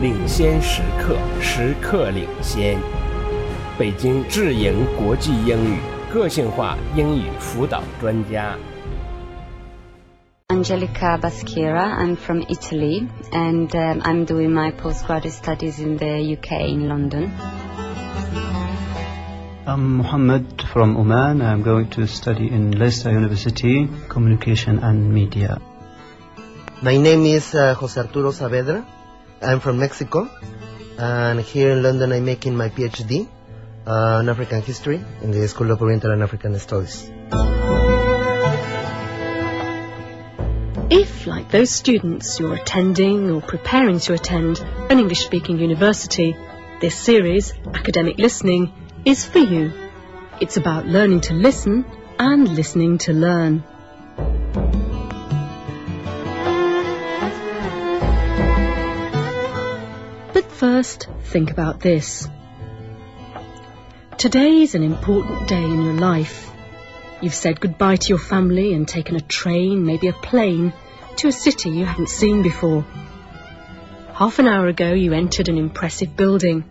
领先时刻，时刻领先。北京智盈国际英语个性化英语辅导专家。 Angelica Baschera. I'm from Italy and um, I'm doing my postgraduate studies in the UK in London. I'm Mohammed from Oman. I'm going to study in Leicester University, Communication and Media. My name is uh, Jose Arturo Saavedra. I'm from Mexico, and here in London I'm making my PhD uh, in African history in the School of Oriental and African Studies. If, like those students, you're attending or preparing to attend an English speaking university, this series, Academic Listening, is for you. It's about learning to listen and listening to learn. First, think about this. Today is an important day in your life. You've said goodbye to your family and taken a train, maybe a plane, to a city you haven't seen before. Half an hour ago you entered an impressive building,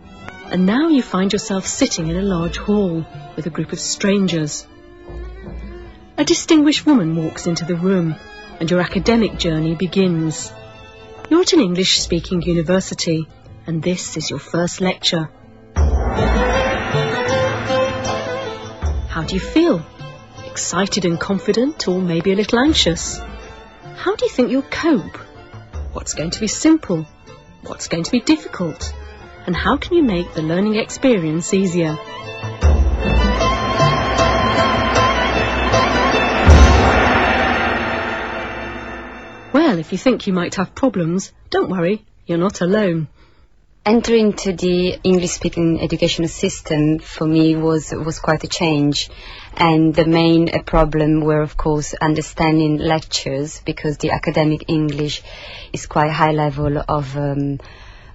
and now you find yourself sitting in a large hall with a group of strangers. A distinguished woman walks into the room, and your academic journey begins. You're at an English speaking university, and this is your first lecture. How do you feel? Excited and confident, or maybe a little anxious? How do you think you'll cope? What's going to be simple? What's going to be difficult? And how can you make the learning experience easier? Well, if you think you might have problems, don't worry, you're not alone. Entering to the English speaking educational system for me was was quite a change. And the main uh, problem were of course understanding lectures because the academic English is quite high level of um,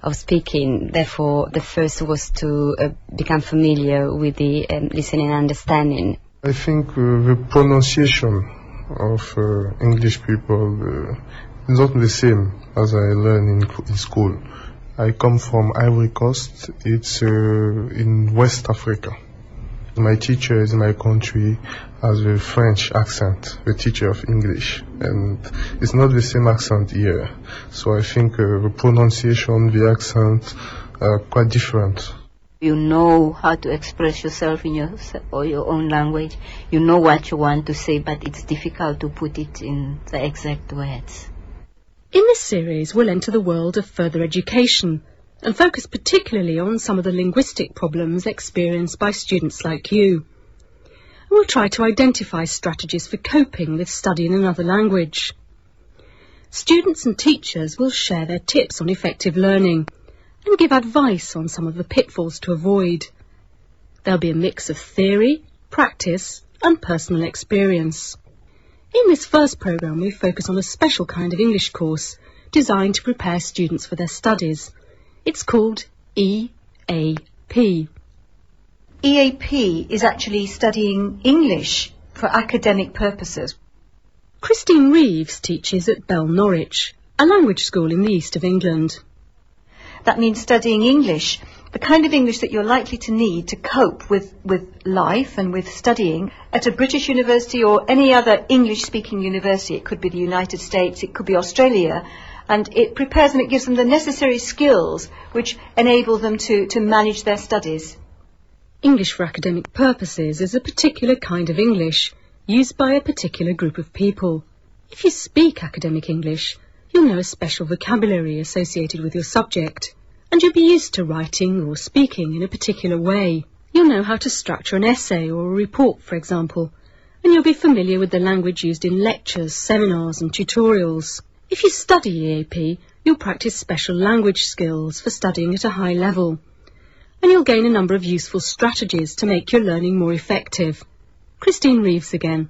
of speaking. Therefore the first was to uh, become familiar with the um, listening and understanding. I think uh, the pronunciation of uh, English people uh, is not the same as I learned in, in school. I come from Ivory Coast. It's uh, in West Africa. My teacher in my country has a French accent, the teacher of English, and it's not the same accent here. So I think uh, the pronunciation, the accent, are quite different. You know how to express yourself in your or your own language. You know what you want to say, but it's difficult to put it in the exact words. In this series, we'll enter the world of further education and focus particularly on some of the linguistic problems experienced by students like you. And we'll try to identify strategies for coping with studying in another language. Students and teachers will share their tips on effective learning and give advice on some of the pitfalls to avoid. There'll be a mix of theory, practice and personal experience. In this first programme, we focus on a special kind of English course designed to prepare students for their studies. It's called EAP. EAP is actually studying English for academic purposes. Christine Reeves teaches at Bell Norwich, a language school in the east of England. That means studying English, the kind of English that you're likely to need to cope with, with life and with studying at a British university or any other English speaking university. It could be the United States, it could be Australia. And it prepares them, it gives them the necessary skills which enable them to, to manage their studies. English for academic purposes is a particular kind of English used by a particular group of people. If you speak academic English, you'll know a special vocabulary associated with your subject, and you'll be used to writing or speaking in a particular way. You'll know how to structure an essay or a report, for example, and you'll be familiar with the language used in lectures, seminars and tutorials. If you study EAP, you'll practice special language skills for studying at a high level, and you'll gain a number of useful strategies to make your learning more effective. Christine Reeves again.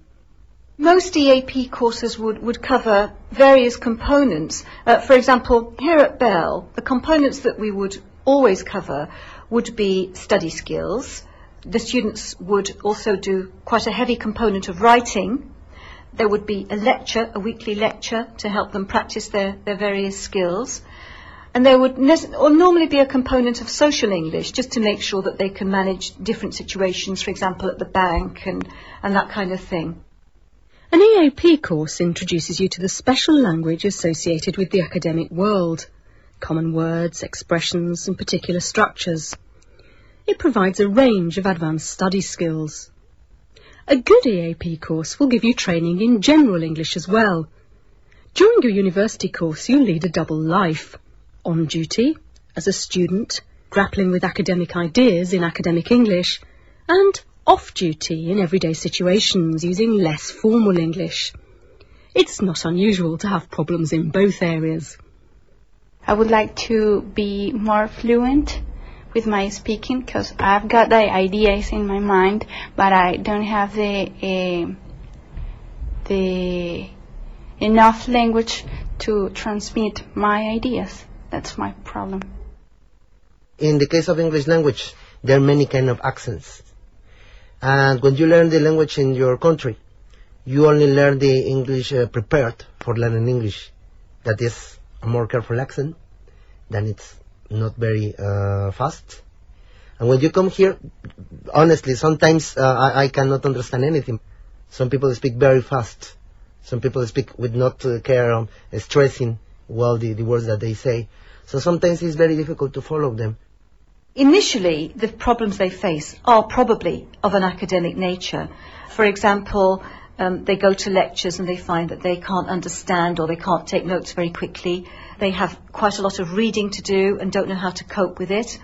Most EAP courses would, would cover various components. Uh, for example, here at Bell, the components that we would always cover would be study skills. The students would also do quite a heavy component of writing. There would be a lecture, a weekly lecture, to help them practice their, their various skills. And there would or normally be a component of social English just to make sure that they can manage different situations, for example, at the bank and, and that kind of thing. An EAP course introduces you to the special language associated with the academic world, common words, expressions and particular structures. It provides a range of advanced study skills. A good EAP course will give you training in general English as well. During your university course, you'll lead a double life. On duty, as a student, grappling with academic ideas in academic English, and off duty in everyday situations using less formal English. It's not unusual to have problems in both areas. I would like to be more fluent with my speaking because I've got the ideas in my mind, but I don't have the uh, the enough language to transmit my ideas. That's my problem. In the case of English language, there are many kind of accents. And when you learn the language in your country, you only learn the English uh, prepared for learning English. That is a more careful accent. Then it's not very uh, fast. And when you come here, honestly, sometimes uh, I, I, cannot understand anything. Some people speak very fast. Some people speak with not uh, care, um, stressing well the, the words that they say. So sometimes it's very difficult to follow them. Initially, the problems they face are probably of an academic nature. For example, um, they go to lectures and they find that they can't understand or they can't take notes very quickly. They have quite a lot of reading to do and don't know how to cope with it.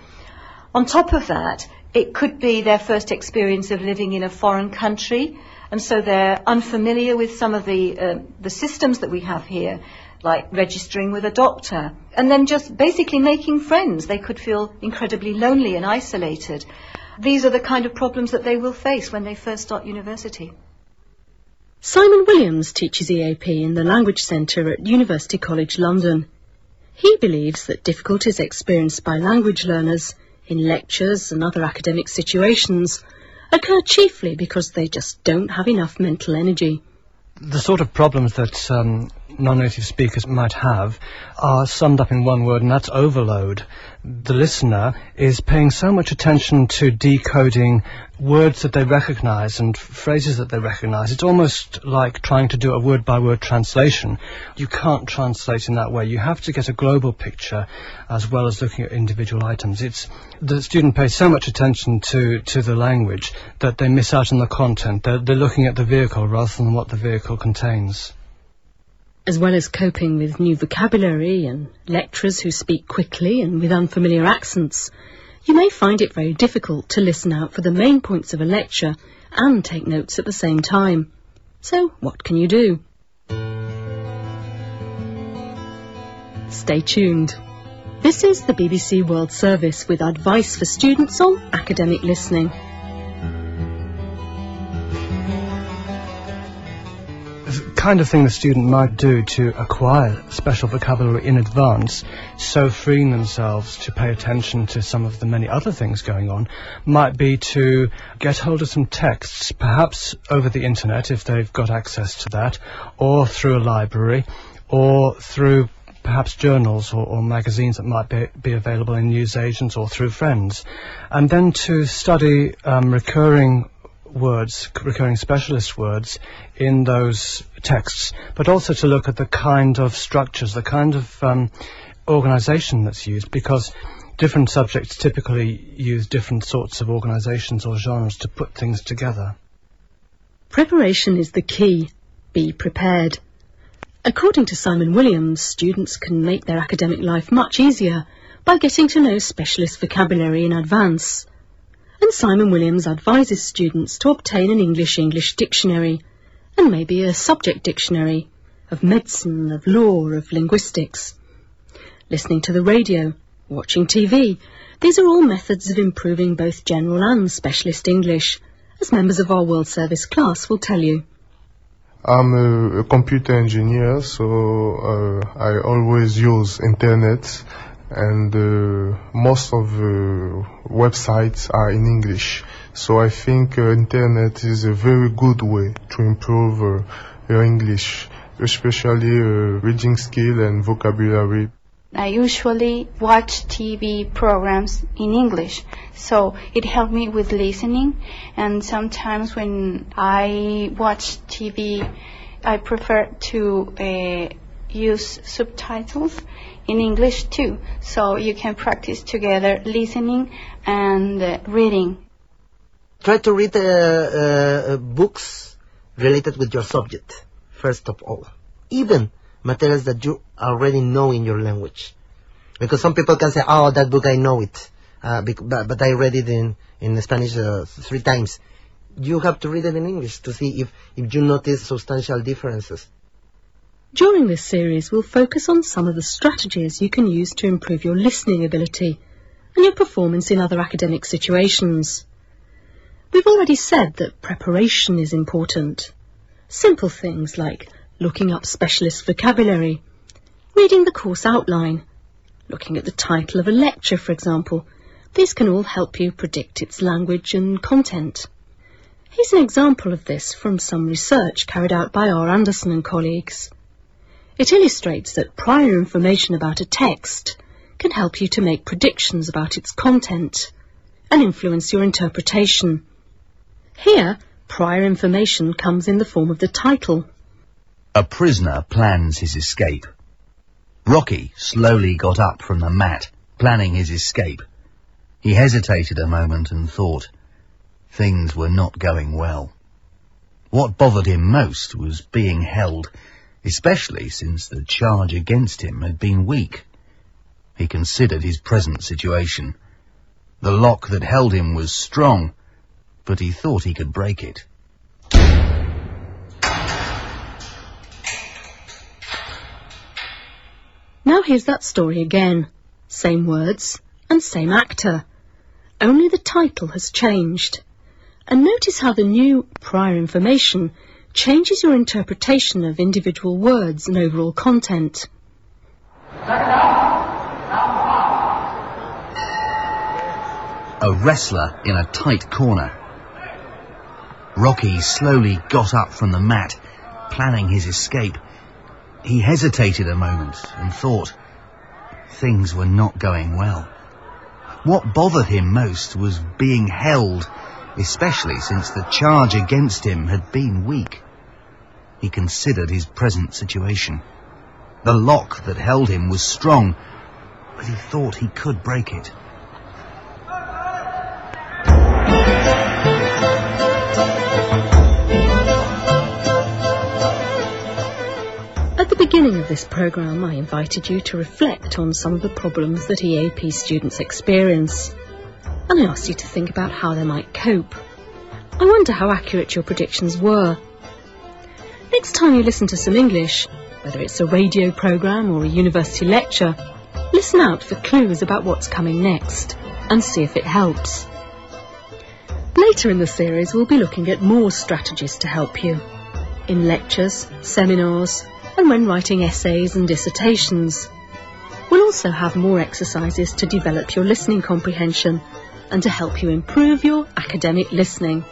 On top of that, it could be their first experience of living in a foreign country, and so they're unfamiliar with some of the uh, the systems that we have here, like registering with a doctor, and then just basically making friends. They could feel incredibly lonely and isolated. These are the kind of problems that they will face when they first start university. Simon Williams teaches EAP in the Language Centre at University College London. He believes that difficulties experienced by language learners in lectures and other academic situations occur chiefly because they just don't have enough mental energy. The sort of problems that um, non-native speakers might have are summed up in one word, and that's overload. The listener is paying so much attention to decoding words that they recognize and phrases that they recognize. It's almost like trying to do a word by word translation. You can't translate in that way. You have to get a global picture as well as looking at individual items. It's the student pays so much attention to, to the language that they miss out on the content. They're, they're looking at the vehicle rather than what the vehicle contains. As well as coping with new vocabulary and lecturers who speak quickly and with unfamiliar accents, you may find it very difficult to listen out for the main points of a lecture and take notes at the same time. So what can you do? Stay tuned. This is the BBC World Service with advice for students on academic listening. Kind of thing the student might do to acquire special vocabulary in advance, so freeing themselves to pay attention to some of the many other things going on, might be to get hold of some texts, perhaps over the internet if they've got access to that, or through a library, or through perhaps journals or, or, magazines that might be, be, available in newsagents or through friends. And then to study um, recurring words, recurring specialist words in those texts, but also to look at the kind of structures, the kind of um, organization that's used, because different subjects typically use different sorts of organizations or genres to put things together. Preparation is the key. Be prepared. According to Simon Williams, students can make their academic life much easier by getting to know specialist vocabulary in advance and Simon Williams advises students to obtain an English-English dictionary and maybe a subject dictionary of medicine, of law, of linguistics. Listening to the radio, watching TV, these are all methods of improving both general and specialist English, as members of our World Service class will tell you. I'm a, computer engineer, so uh, I always use internet and uh, most of the websites are in English. So I think uh, internet is a very good way to improve uh, your English, especially uh, reading skill and vocabulary. I usually watch TV programs in English, so it helped me with listening. And sometimes when I watch TV, I prefer to uh, use subtitles in English too, so you can practice together listening and uh, reading. Try to read uh, books related with your subject, first of all. Even materials that you already know in your language. Because some people can say, oh, that book I know it, uh, but, but, I read it in, in Spanish uh, three times. You have to read it in English to see if, if you notice substantial differences. During this series, we'll focus on some of the strategies you can use to improve your listening ability and your performance in other academic situations. We've already said that preparation is important. Simple things like looking up specialist vocabulary, reading the course outline, looking at the title of a lecture, for example. These can all help you predict its language and content. Here's an example of this from some research carried out by R. Anderson and colleagues. It illustrates that prior information about a text can help you to make predictions about its content and influence your interpretation. Here, prior information comes in the form of the title. A prisoner plans his escape. Rocky slowly got up from the mat, planning his escape. He hesitated a moment and thought. Things were not going well. What bothered him most was being held, especially since the charge against him had been weak. He considered his present situation. The lock that held him was strong, but he thought he could break it. Now here's that story again. Same words and same actor. Only the title has changed. And notice how the new prior information changes your interpretation of individual words and overall content. A wrestler in a tight corner. Rocky slowly got up from the mat, planning his escape. He hesitated a moment and thought. Things were not going well. What bothered him most was being held, especially since the charge against him had been weak. He considered his present situation. The lock that held him was strong, but he thought he could break it. At the beginning of this programme, I invited you to reflect on some of the problems that EAP students experience. And I asked you to think about how they might cope. I wonder how accurate your predictions were. Next time you listen to some English, whether it's a radio programme or a university lecture, listen out for clues about what's coming next and see if it helps. Later in the series, we'll be looking at more strategies to help you. In lectures, seminars, and when writing essays and dissertations. We'll also have more exercises to develop your listening comprehension and to help you improve your academic listening.